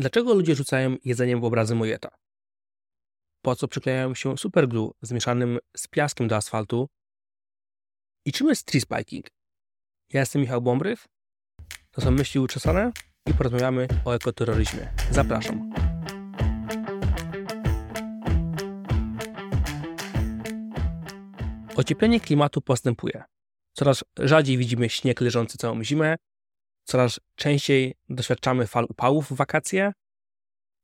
Dlaczego ludzie rzucają jedzeniem w obrazy Mojeta? Po co przyklejają się superglue zmieszanym z piaskiem do asfaltu? I czym jest tree spiking? Ja jestem Michał Bombrych, to są myśli uczesane i porozmawiamy o ekoterroryzmie. Zapraszam. Ocieplenie klimatu postępuje. Coraz rzadziej widzimy śnieg leżący całą zimę, coraz częściej doświadczamy fal upałów w wakacje.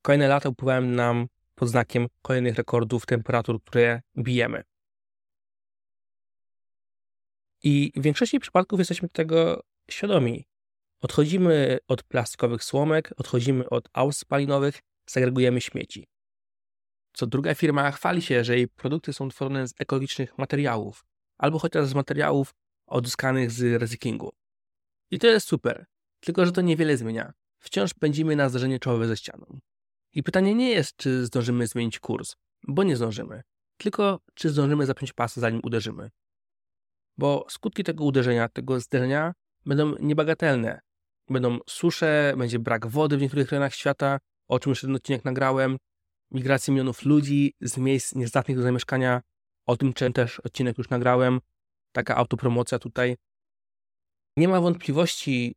Kolejne lata upływają nam pod znakiem kolejnych rekordów temperatur, które bijemy. I w większości przypadków jesteśmy tego świadomi. Odchodzimy od plastikowych słomek, odchodzimy od aut spalinowych, segregujemy śmieci. Co druga firma chwali się, że jej produkty są tworzone z ekologicznych materiałów, albo chociaż z materiałów odzyskanych z recyklingu. I to jest super, tylko że to niewiele zmienia. Wciąż pędzimy na zdarzenie czołowe ze ścianą. I pytanie nie jest, czy zdążymy zmienić kurs, bo nie zdążymy, tylko czy zdążymy zapiąć pasy, zanim uderzymy. Bo skutki tego uderzenia, tego zderzenia będą niebagatelne. Będą susze, będzie brak wody w niektórych rejonach świata, o czym już ten odcinek nagrałem, migracji milionów ludzi z miejsc niezdatnych do zamieszkania, o tym też odcinek już nagrałem, taka autopromocja tutaj. Nie ma wątpliwości,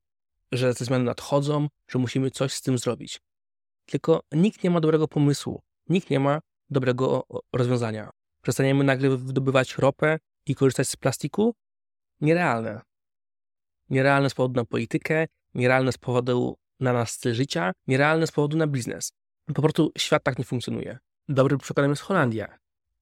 że te zmiany nadchodzą, że musimy coś z tym zrobić. Tylko nikt nie ma dobrego pomysłu, nikt nie ma dobrego rozwiązania. Przestaniemy nagle wydobywać ropę i korzystać z plastiku? Nierealne. Nierealne z powodu na politykę, nierealne z powodu na nasz styl życia, nierealne z powodu na biznes. Po prostu świat tak nie funkcjonuje. Dobrym przykładem jest Holandia,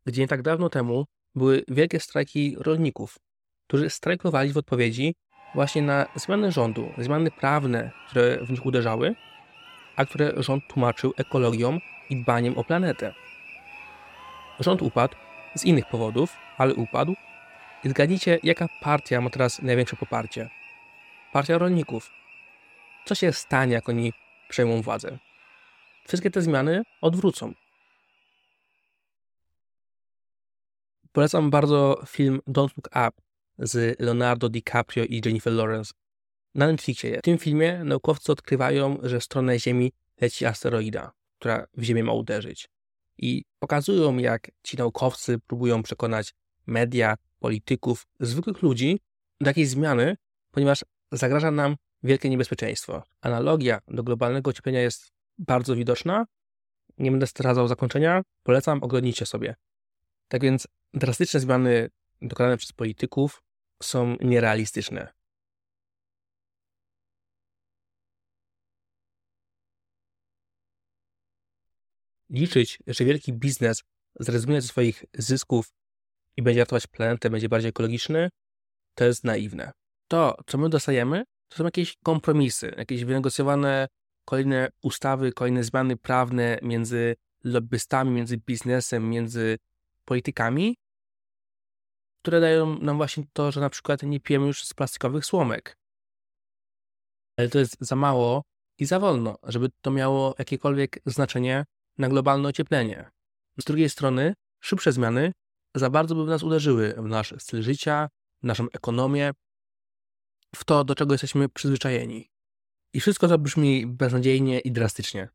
gdzie nie tak dawno temu były wielkie strajki rolników, którzy strajkowali w odpowiedzi właśnie na zmiany rządu, zmiany prawne, które w nich uderzały, a które rząd tłumaczył ekologią i dbaniem o planetę. Rząd upadł z innych powodów, ale upadł. I zgadnijcie, jaka partia ma teraz największe poparcie? Partia rolników. Co się stanie, jak oni przejmą władzę? Wszystkie te zmiany odwrócą. Polecam bardzo film Don't Look Up z Leonardo DiCaprio i Jennifer Lawrence na Netflixie. W tym filmie naukowcy odkrywają, że w stronę Ziemi leci asteroida, która w Ziemię ma uderzyć. I pokazują, jak ci naukowcy próbują przekonać media, polityków, zwykłych ludzi do jakiejś zmiany, ponieważ zagraża nam wielkie niebezpieczeństwo. Analogia do globalnego ocieplenia jest bardzo widoczna. Nie będę zdradzał zakończenia, polecam, oglądnijcie sobie. Tak więc drastyczne zmiany dokonane przez polityków są nierealistyczne. Liczyć, że wielki biznes zrezygnuje ze swoich zysków i będzie ratować planetę, będzie bardziej ekologiczny, to jest naiwne. To, co my dostajemy, to są jakieś kompromisy, jakieś wynegocjowane kolejne ustawy, kolejne zmiany prawne między lobbystami, między biznesem, między politykami, które dają nam właśnie to, że na przykład nie pijemy już z plastikowych słomek. Ale to jest za mało i za wolno, żeby to miało jakiekolwiek znaczenie na globalne ocieplenie. Z drugiej strony, szybsze zmiany za bardzo by w nas uderzyły w nasz styl życia, w naszą ekonomię, w to, do czego jesteśmy przyzwyczajeni. I wszystko to brzmi beznadziejnie i drastycznie.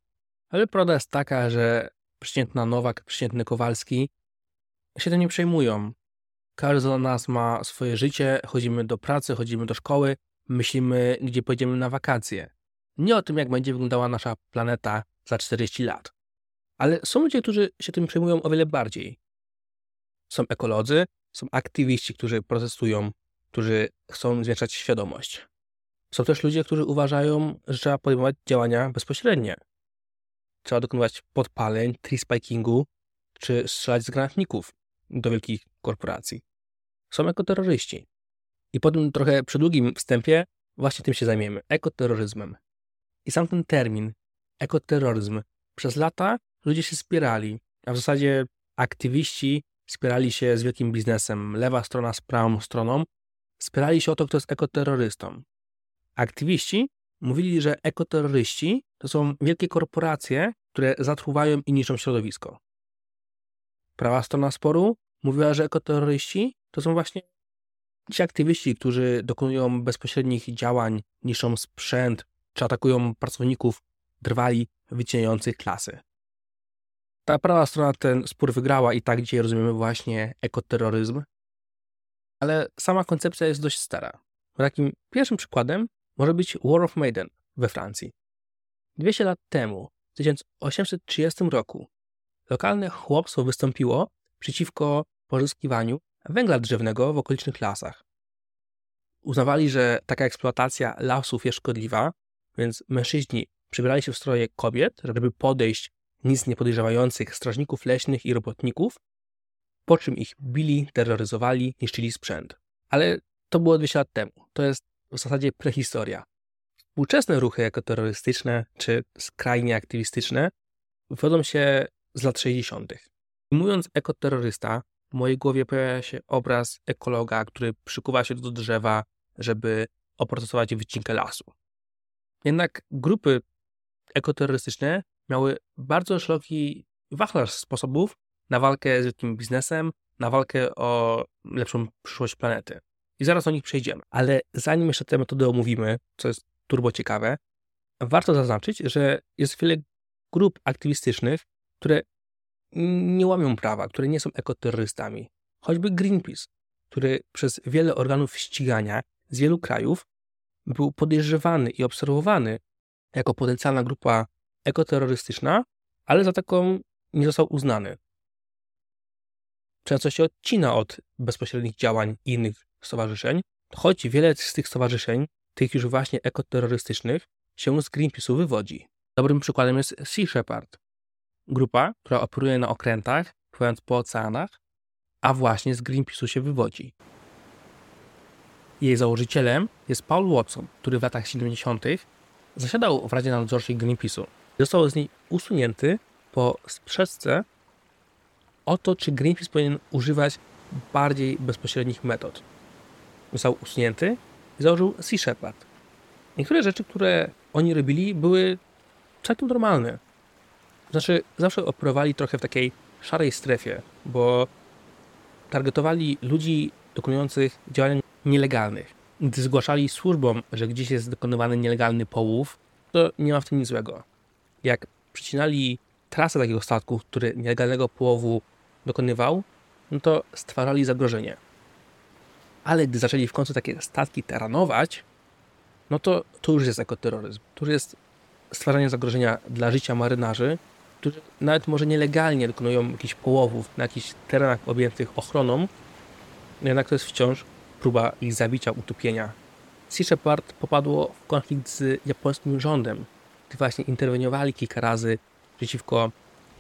Ale prawda jest taka, że przeciętna Nowak, przeciętny Kowalski się tym nie przejmują. Każdy z nas ma swoje życie, chodzimy do pracy, chodzimy do szkoły, myślimy, gdzie pojedziemy na wakacje. Nie o tym, jak będzie wyglądała nasza planeta za 40 lat. Ale są ludzie, którzy się tym przejmują o wiele bardziej. Są ekolodzy, są aktywiści, którzy protestują, którzy chcą zwiększać świadomość. Są też ludzie, którzy uważają, że trzeba podejmować działania bezpośrednie. Trzeba dokonywać podpaleń, tree spikingu, czy strzelać z granatników do wielkich korporacji. Są ekoterroryści. I po tym trochę przedługim wstępie właśnie tym się zajmiemy ekoterroryzmem. I sam ten termin, ekoterroryzm, przez lata ludzie się spierali, a w zasadzie aktywiści spierali się z wielkim biznesem, lewa strona z prawą stroną, spierali się o to, kto jest ekoterrorystą. Aktywiści mówili, że ekoterroryści to są wielkie korporacje, które zatruwają i niszczą środowisko. Prawa strona sporu mówiła, że ekoterroryści to są właśnie ci aktywiści, którzy dokonują bezpośrednich działań, niszczą sprzęt, czy atakują pracowników, drwali wycinających klasy. Ta prawa strona ten spór wygrała i tak dzisiaj rozumiemy właśnie ekoterroryzm, ale sama koncepcja jest dość stara. Takim pierwszym przykładem może być War of Maiden we Francji. 200 lat temu, w 1830 roku, lokalne chłopstwo wystąpiło przeciwko pozyskiwaniu węgla drzewnego w okolicznych lasach. Uznawali, że taka eksploatacja lasów jest szkodliwa, więc mężczyźni przybierali się w stroje kobiet, żeby podejść nic nie podejrzewających strażników leśnych i robotników, po czym ich bili, terroryzowali, niszczyli sprzęt. Ale to było 200 lat temu. To jest w zasadzie prehistoria. Współczesne ruchy ekoterrorystyczne czy skrajnie aktywistyczne wywodzą się z lat 60. Mówiąc ekoterrorysta, w mojej głowie pojawia się obraz ekologa, który przykuwa się do drzewa, żeby oprocesować wycinkę lasu. Jednak grupy ekoterrorystyczne miały bardzo szeroki wachlarz sposobów na walkę z wielkim biznesem, na walkę o lepszą przyszłość planety. I zaraz o nich przejdziemy. Ale zanim jeszcze te metody omówimy, co jest turbo ciekawe, warto zaznaczyć, że jest wiele grup aktywistycznych, które nie łamią prawa, które nie są ekoterrorystami. Choćby Greenpeace, który przez wiele organów ścigania z wielu krajów był podejrzewany i obserwowany jako potencjalna grupa ekoterrorystyczna, ale za taką nie został uznany. Często się odcina od bezpośrednich działań innych stowarzyszeń, choć wiele z tych stowarzyszeń, tych już właśnie ekoterrorystycznych, się z Greenpeace'u wywodzi. Dobrym przykładem jest Sea Shepherd, grupa, która operuje na okrętach, pływając po oceanach, a właśnie z Greenpeace'u się wywodzi. Jej założycielem jest Paul Watson, który w latach 70. zasiadał w Radzie Nadzorczej Greenpeace'u. Został z niej usunięty po sprzeczce o to, czy Greenpeace powinien używać bardziej bezpośrednich metod. Został usunięty i założył Sea Shepherd. Niektóre rzeczy, które oni robili, były całkiem normalne. Znaczy, zawsze operowali trochę w takiej szarej strefie, bo targetowali ludzi dokonujących działań nielegalnych. Gdy zgłaszali służbom, że gdzieś jest dokonywany nielegalny połów, to nie ma w tym nic złego. Jak przycinali trasę takiego statku, który nielegalnego połowu dokonywał, no to stwarzali zagrożenie. Ale gdy zaczęli w końcu takie statki taranować, no to to już jest ekoterroryzm. To już jest stwarzanie zagrożenia dla życia marynarzy, którzy nawet może nielegalnie dokonują jakichś połowów na jakichś terenach objętych ochroną, no jednak to jest wciąż próba ich zabicia, utopienia. Sea Shepherd popadło w konflikt z japońskim rządem, gdy właśnie interweniowali kilka razy przeciwko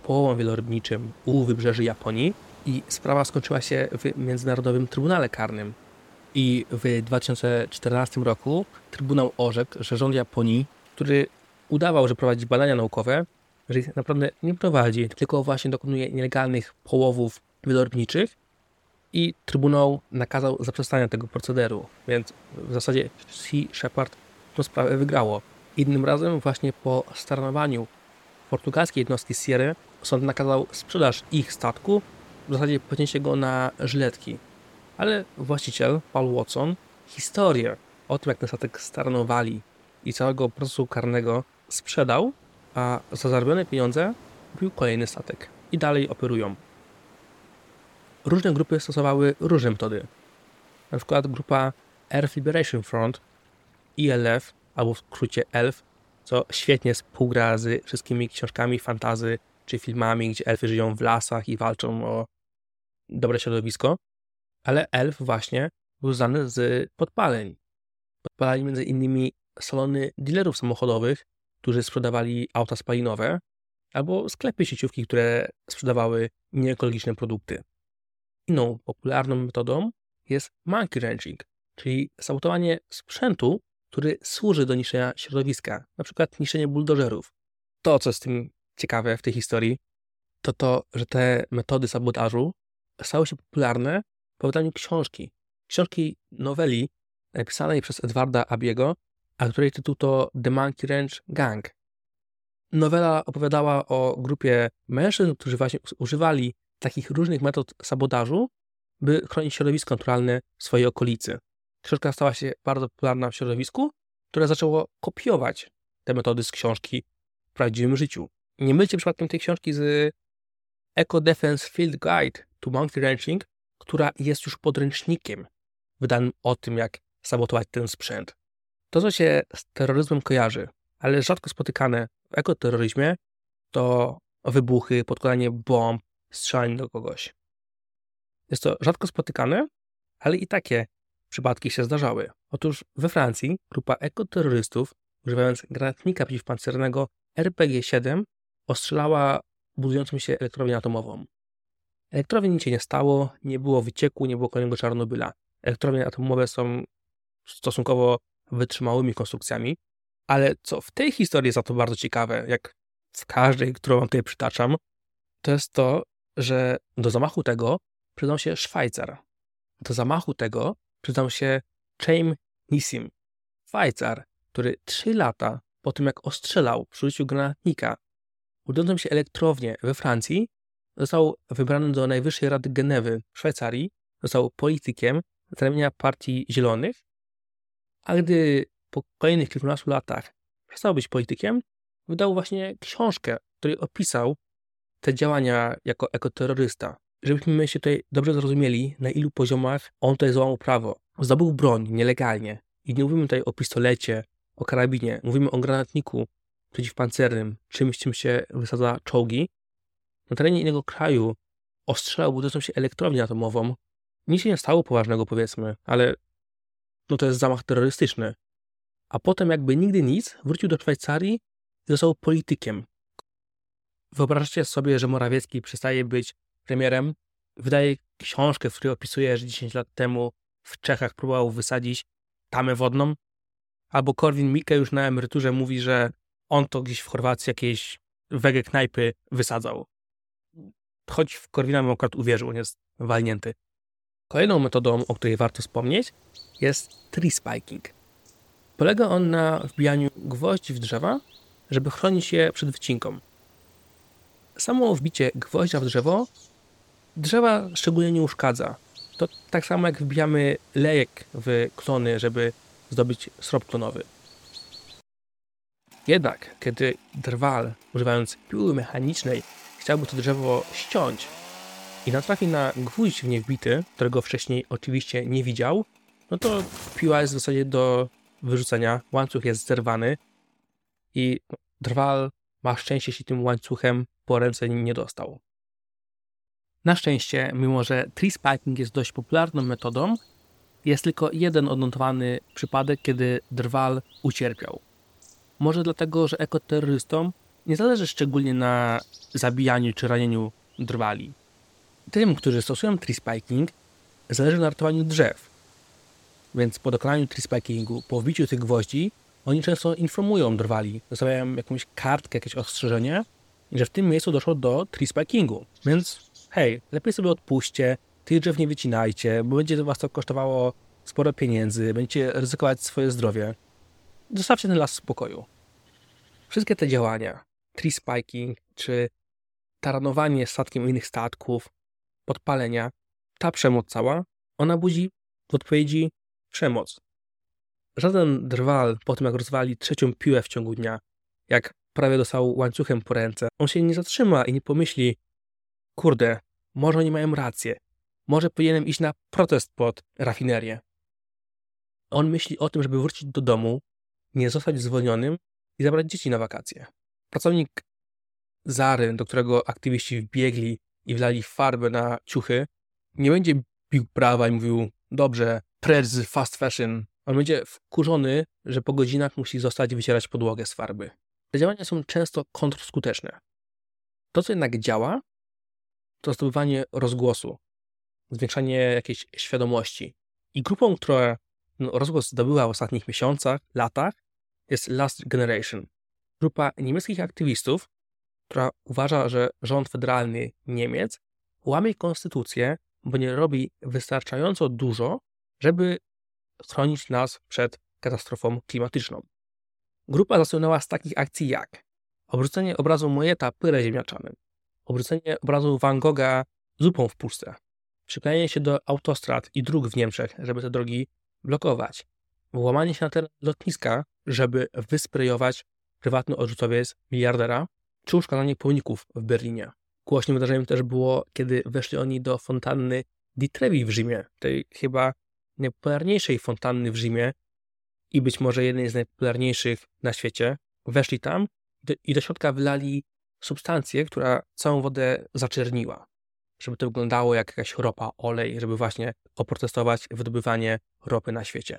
połowom wielorybniczym u wybrzeży Japonii i sprawa skończyła się w Międzynarodowym Trybunale Karnym. I w 2014 roku Trybunał orzekł, że rząd Japonii, który udawał, że prowadzi badania naukowe, że ich naprawdę nie prowadzi, tylko właśnie dokonuje nielegalnych połowów wielorybniczych i Trybunał nakazał zaprzestania tego procederu, więc w zasadzie Sea Shepherd tę sprawę wygrało. Innym razem właśnie po starnowaniu portugalskiej jednostki Sierra sąd nakazał sprzedaż ich statku, w zasadzie pocięcie go na żyletki. Ale właściciel, Paul Watson, historię o tym, jak ten statek starnowali i całego procesu karnego sprzedał a za zarobione pieniądze kupił kolejny statek i dalej operują. Różne grupy stosowały różne metody. Na przykład grupa Earth Liberation Front, ELF, albo w skrócie ELF, co świetnie współgra z wszystkimi książkami fantazy czy filmami, gdzie elfy żyją w lasach i walczą o dobre środowisko. Ale elf właśnie był znany z podpaleń. Podpalali między innymi salony dealerów samochodowych którzy sprzedawali auta spalinowe, albo sklepy sieciówki, które sprzedawały nieekologiczne produkty. Inną popularną metodą jest monkey wrenching, czyli sabotowanie sprzętu, który służy do niszczenia środowiska, przykład niszczenie buldożerów. To, co jest tym ciekawe w tej historii, to to, że te metody sabotażu stały się popularne po wydaniu książki. Książki noweli napisanej przez Edwarda Abiego, a której tytuł to The Monkey Ranch Gang. Nowela opowiadała o grupie mężczyzn, którzy właśnie używali takich różnych metod sabotażu, by chronić środowisko naturalne w swojej okolicy. Książka stała się bardzo popularna w środowisku, które zaczęło kopiować te metody z książki w prawdziwym życiu. Nie mylcie przypadkiem tej książki z Eco Defense Field Guide to Monkey Ranching, która jest już podręcznikiem wydanym o tym, jak sabotować ten sprzęt. To, co się z terroryzmem kojarzy, ale rzadko spotykane w ekoterroryzmie, to wybuchy, podkładanie bomb, strzelanie do kogoś. Jest to rzadko spotykane, ale i takie przypadki się zdarzały. Otóż we Francji grupa ekoterrorystów, używając granatnika przeciwpancernego RPG-7, ostrzelała budującą się elektrownię atomową. Elektrowni nic się nie stało, nie było wycieku, nie było kolejnego Czarnobyla. Elektrownie atomowe są stosunkowo wytrzymałymi konstrukcjami, ale co w tej historii jest za to bardzo ciekawe, jak w każdej, którą wam tutaj przytaczam, to jest to, że do zamachu tego przydał się Szwajcar. Do zamachu tego przydał się Chaim Nissim, Szwajcar, który trzy lata po tym, jak ostrzelał przy użyciu granatnika budzącą się elektrownię we Francji, został wybrany do Najwyższej Rady Genewy w Szwajcarii, został politykiem z ramienia Partii Zielonych, a gdy po kolejnych kilkunastu latach przestał być politykiem, wydał właśnie książkę, w której opisał te działania jako ekoterrorysta. Żebyśmy się tutaj dobrze zrozumieli, na ilu poziomach on tutaj złamał prawo. Zdobył broń nielegalnie. I nie mówimy tutaj o pistolecie, o karabinie, mówimy o granatniku przeciwpancernym, czymś, czym się wysadza czołgi. Na terenie innego kraju ostrzelał budującą się elektrownię atomową. Nic się nie stało poważnego, powiedzmy, ale no to jest zamach terrorystyczny. A potem jakby nigdy nic, wrócił do Szwajcarii i został politykiem. Wyobraźcie sobie, że Morawiecki przestaje być premierem, wydaje książkę, w której opisuje, że 10 lat temu w Czechach próbował wysadzić tamę wodną, albo Korwin Mikke już na emeryturze mówi, że on to gdzieś w Chorwacji jakieś wege knajpy wysadzał. Choć w Korwina bym akurat uwierzył, on jest walnięty. Kolejną metodą, o której warto wspomnieć, jest tree spiking. Polega on na wbijaniu gwoździ w drzewa, żeby chronić je przed wycinką. Samo wbicie gwoździa w drzewo drzewa szczególnie nie uszkadza. To tak samo jak wbijamy lejek w klony, żeby zdobyć srop klonowy. Jednak, kiedy drwal, używając piły mechanicznej, chciałby to drzewo ściąć i natrafi na gwóźdź w nie wbity, którego wcześniej oczywiście nie widział, no to piła jest w zasadzie do wyrzucenia, łańcuch jest zerwany i drwal ma szczęście, jeśli tym łańcuchem po ręce nie dostał. Na szczęście, mimo że tree spiking jest dość popularną metodą, jest tylko jeden odnotowany przypadek, kiedy drwal ucierpiał. Może dlatego, że ekoterrorystom nie zależy szczególnie na zabijaniu czy ranieniu drwali. Tym, którzy stosują tree spiking, zależy na ratowaniu drzew. Więc po dokonaniu tree spikingu, po wbiciu tych gwoździ, oni często informują drwali, zostawiają jakąś kartkę, jakieś ostrzeżenie, że w tym miejscu doszło do tree spikingu. Więc hej, lepiej sobie odpuśćcie, tych drzew nie wycinajcie, bo będzie was to kosztowało sporo pieniędzy, będziecie ryzykować swoje zdrowie. Zostawcie ten las w spokoju. Wszystkie te działania, tree spiking, czy taranowanie statkiem innych statków, podpalenia, ta przemoc cała, ona budzi w odpowiedzi przemoc. Żaden drwal po tym, jak rozwali trzecią piłę w ciągu dnia, jak prawie dostał łańcuchem po ręce, on się nie zatrzyma i nie pomyśli, kurde, może oni mają rację, może powinienem iść na protest pod rafinerię. On myśli o tym, żeby wrócić do domu, nie zostać zwolnionym i zabrać dzieci na wakacje. Pracownik Zary, do którego aktywiści wbiegli i wlali farbę na ciuchy, nie będzie bił prawa i mówił, dobrze, precz z fast fashion. On będzie wkurzony, że po godzinach musi zostać wycierać podłogę z farby. Te działania są często kontrskuteczne. To, co jednak działa, to zdobywanie rozgłosu, zwiększanie jakiejś świadomości. I grupą, która no, rozgłos zdobyła w ostatnich miesiącach, latach, jest Last Generation. Grupa niemieckich aktywistów, która uważa, że rząd federalny Niemiec łamie konstytucję, bo nie robi wystarczająco dużo, żeby chronić nas przed katastrofą klimatyczną. Grupa zasłynęła z takich akcji jak obrzucenie obrazu Mojeta pyrę ziemniaczanym, obrzucenie obrazu Van Gogha zupą w puszce, przyklejenie się do autostrad i dróg w Niemczech, żeby te drogi blokować, włamanie się na teren lotniska, żeby wysprejować prywatny odrzutowiec miliardera, czy uszkadzanie pomników w Berlinie. Głośnym wydarzeniem też było, kiedy weszli oni do fontanny Di Trevi w Rzymie, tej chyba najpopularniejszej fontanny w Rzymie i być może jednej z najpopularniejszych na świecie. Weszli tam i do środka wylali substancję, która całą wodę zaczerniła, żeby to wyglądało jak jakaś ropa, olej, żeby właśnie oprotestować wydobywanie ropy na świecie.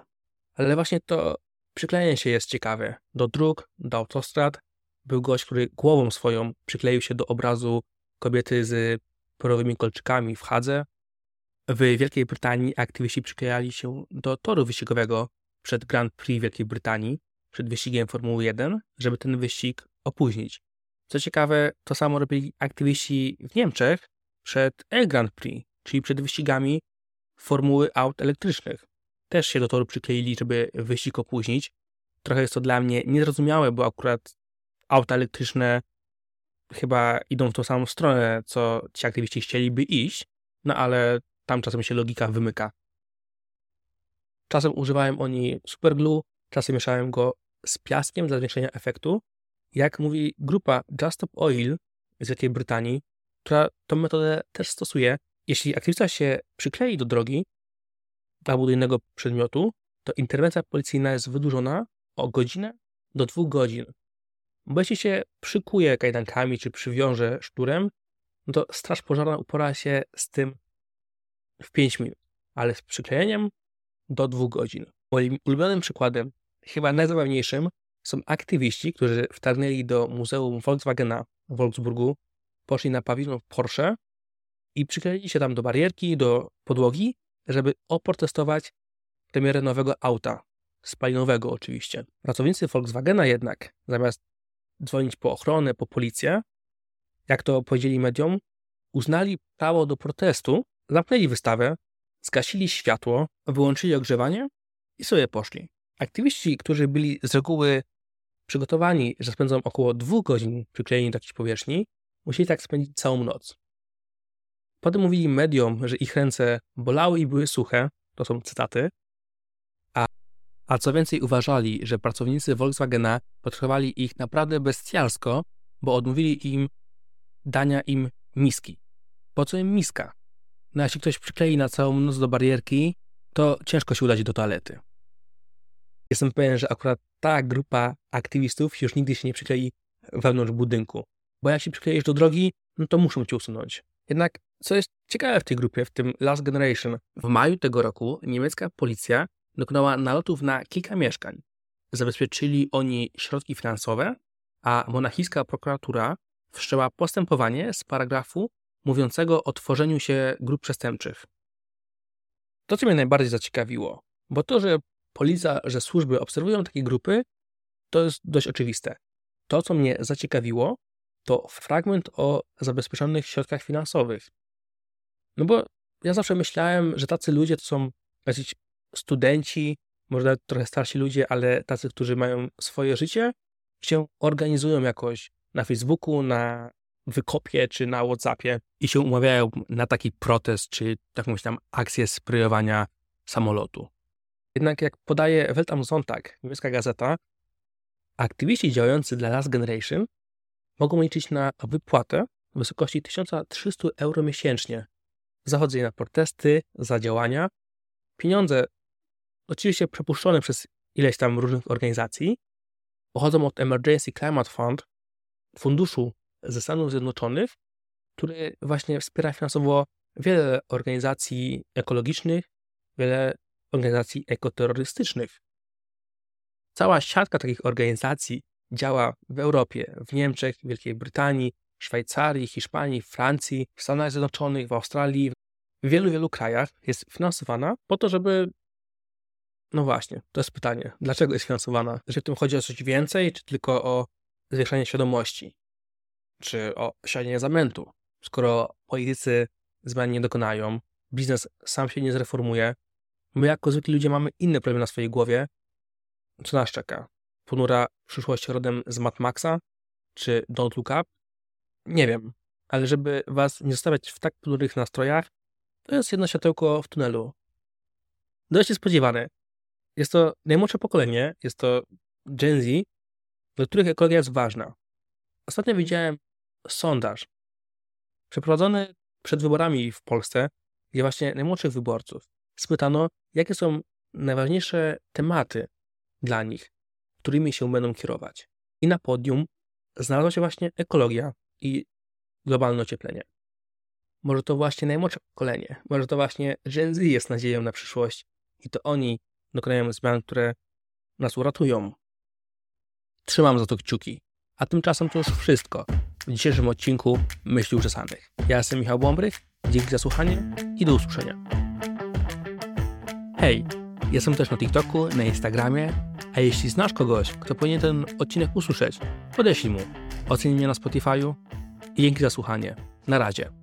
Ale właśnie to przyklejenie się jest ciekawe. Do dróg, do autostrad był gość, który głową swoją przykleił się do obrazu kobiety z porowymi kolczykami w Hadze. W Wielkiej Brytanii aktywiści przyklejali się do toru wyścigowego przed Grand Prix Wielkiej Brytanii, przed wyścigiem Formuły 1, żeby ten wyścig opóźnić. Co ciekawe, to samo robili aktywiści w Niemczech przed El Grand Prix, czyli przed wyścigami formuły aut elektrycznych. Też się do toru przykleili, żeby wyścig opóźnić. Trochę jest to dla mnie niezrozumiałe, bo akurat auta elektryczne chyba idą w tą samą stronę, co ci aktywiści chcieliby iść, no ale tam czasem się logika wymyka. Czasem używałem oni superglue, czasem mieszałem go z piaskiem dla zwiększenia efektu. Jak mówi grupa Just Stop Oil z Wielkiej Brytanii, która tą metodę też stosuje, jeśli aktywista się przyklei do drogi albo do innego przedmiotu, to interwencja policyjna jest wydłużona o godzinę do dwóch godzin. Bo jeśli się przykuje kajdankami czy przywiąże szturem, no to straż pożarna upora się z tym w 5 minut, ale z przyklejeniem do 2 godzin. Moim ulubionym przykładem, chyba najzabawniejszym, są aktywiści, którzy wtargnęli do Muzeum Volkswagena w Wolfsburgu, poszli na pawilon Porsche i przykleili się tam do barierki, do podłogi, żeby oprotestować premierę nowego auta, spalinowego oczywiście. Pracownicy Volkswagena jednak, zamiast dzwonić po ochronę, po policję, jak to powiedzieli mediom, uznali prawo do protestu, zamknęli wystawę, zgasili światło, wyłączyli ogrzewanie i sobie poszli. Aktywiści, którzy byli z reguły przygotowani, że spędzą około dwóch godzin przyklejeni do jakiejś powierzchni, musieli tak spędzić całą noc. Potem mówili mediom, że ich ręce bolały i były suche, to są cytaty, a, a co więcej uważali, że pracownicy Volkswagena potraktowali ich naprawdę bestialsko, bo odmówili im dania im miski. Po co im miska? No jeśli ktoś przyklei na całą noc do barierki, to ciężko się udać do toalety. Jestem pewien, że akurat ta grupa aktywistów już nigdy się nie przyklei wewnątrz budynku, bo jak się przykleisz do drogi, no to muszą cię usunąć. Jednak co jest ciekawe w tej grupie, w tym Last Generation, w maju tego roku niemiecka policja dokonała nalotów na kilka mieszkań. Zabezpieczyli oni środki finansowe, a monachijska prokuratura wszczęła postępowanie z paragrafu mówiącego o tworzeniu się grup przestępczych. To, co mnie najbardziej zaciekawiło, bo to, że policja, że służby obserwują takie grupy, to jest dość oczywiste. To, co mnie zaciekawiło, to fragment o zabezpieczonych środkach finansowych. No bo ja zawsze myślałem, że tacy ludzie to są jacyś studenci, może nawet trochę starsi ludzie, ale tacy, którzy mają swoje życie, się organizują jakoś na Facebooku, na Wykopie czy na Whatsappie i się umawiają na taki protest czy jakąś tam akcję sprayowania samolotu. Jednak jak podaje Welt Sonntag, niemiecka gazeta, aktywiści działający dla Last Generation mogą liczyć na wypłatę w wysokości 1300 euro miesięcznie za na protesty, za działania. Pieniądze, oczywiście przepuszczone przez ileś tam różnych organizacji, pochodzą od Emergency Climate Fund, funduszu ze Stanów Zjednoczonych, który właśnie wspiera finansowo wiele organizacji ekologicznych, wiele organizacji ekoterrorystycznych. Cała siatka takich organizacji działa w Europie, w Niemczech, Wielkiej Brytanii, Szwajcarii, Hiszpanii, Francji, w Stanach Zjednoczonych, w Australii, w wielu, wielu krajach jest finansowana po to, żeby. No właśnie, to jest pytanie. Dlaczego jest finansowana? Czy w tym chodzi o coś więcej, czy tylko o zwiększanie świadomości? Czy o sianie zamętu? Skoro politycy zmian nie dokonają, biznes sam się nie zreformuje, my jako zwykli ludzie mamy inne problemy na swojej głowie, co nas czeka? Ponura przyszłość rodem z Mad Maxa? Czy Don't Look Up? Nie wiem, ale żeby was nie zostawiać w tak ponurych nastrojach, to jest jedno światełko w tunelu. Dość niespodziewane. Jest to najmłodsze pokolenie, jest to Gen Z, dla których ekologia jest ważna. Ostatnio widziałem sondaż przeprowadzony przed wyborami w Polsce, gdzie właśnie najmłodszych wyborców spytano, jakie są najważniejsze tematy dla nich, którymi się będą kierować. I na podium znalazła się właśnie ekologia i globalne ocieplenie. Może to właśnie najmłodsze pokolenie, może to właśnie Gen Z jest nadzieją na przyszłość i to oni dokonają zmian, które nas uratują. Trzymam za to kciuki. A tymczasem to już wszystko w dzisiejszym odcinku Myśli Uczesanych. Ja jestem Michał Bąbrych, dzięki za słuchanie i do usłyszenia. Hej, jestem też na TikToku, na Instagramie, a jeśli znasz kogoś, kto powinien ten odcinek usłyszeć, podeślij mu. Oceń mnie na Spotify'u i dzięki za słuchanie. Na razie.